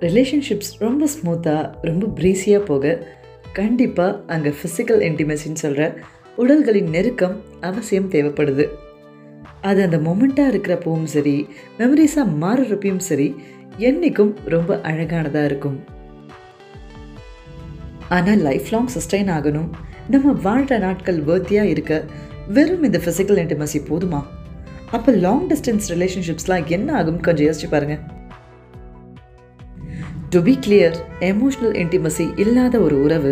Relationships ரொம்ப ஸ்மூத்தாக ரொம்ப ப்ரீஸியாக போக கண்டிப்பாக அங்கே ஃபிசிக்கல் இன்டிமெசின்னு சொல்கிற உடல்களின் நெருக்கம் அவசியம் தேவைப்படுது. அது அந்த மொமெண்ட்டாக இருக்கிறப்பவும் சரி மெமரிஸாக மாறுறப்பையும் சரி என்றைக்கும் ரொம்ப அழகானதாக இருக்கும். ஆனால் லைஃப் லாங் சஸ்டைன் ஆகணும். நம்ம வாழ்கிற நாட்கள் வேர்த்தியாக இருக்க வெறும் இந்த ஃபிசிக்கல் இன்டிமசி போதுமா? அப்போ லாங் டிஸ்டன்ஸ் ரிலேஷன்ஷிப்ஸ்லாம் என்ன ஆகும்? கொஞ்சம் யோசிச்சு பாருங்கள் to be clear emotional intimacy இல்லாத ஒரு உறவு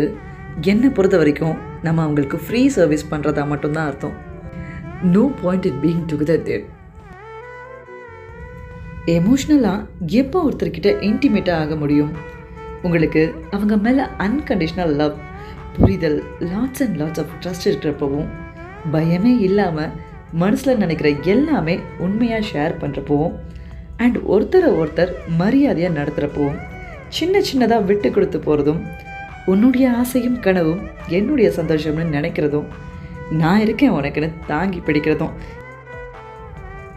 என்னை பொறுத்த வரைக்கும் நம்ம அவங்களுக்கு ஃப்ரீ சர்வீஸ் பண்ணுறதா மட்டும்தான் அர்த்தம். No point it being together there எமோஷ்னலாக எப்போ ஒருத்தர்கிட்ட இன்டிமேட்டாக ஆக முடியும்? உங்களுக்கு அவங்க மேலே அன்கண்டிஷ்னல் லவ் புரிதல் lots and lots of trust இருக்கிறப்பவும் பயமே இல்லாமல் மனசில் நினைக்கிற எல்லாமே உண்மையாக ஷேர் பண்ணுறப்பவும் அண்ட் ஒருத்தரை ஒருத்தர் மரியாதையாக நடத்துகிறப்பவும் சின்ன சின்னதாக விட்டு கொடுத்து போகிறதும் உன்னுடைய ஆசையும் கனவும் என்னுடைய சந்தோஷம்னு நினைக்கிறதும் நான் இருக்கேன் உனக்குன்னு தாங்கி பிடிக்கிறதும்.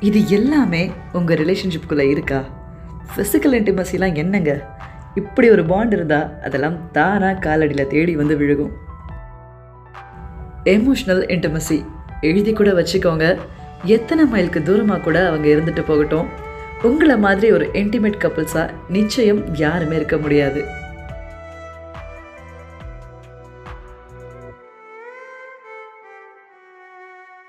இது எல்லாமே உங்கள் ரிலேஷன்ஷிப்புக்குள்ளே இருக்கா? ஃபிசிக்கல் இன்டிமசிலாம் என்னங்க? இப்படி ஒரு பாண்ட் இருந்தால் அதெல்லாம் தானாக காலடியில் தேடி வந்து விழுகும். எமோஷ்னல் இன்டிமசி எழுதி கூட வச்சுக்கோங்க. எத்தனை மைலுக்கு தூரமாக கூட அவங்க இருந்துட்டு போகட்டும். உங்களை மாதிரி ஒரு இன்டிமேட் கப்புள்ஸாக நிச்சயம் யாருமே இருக்க முடியாது.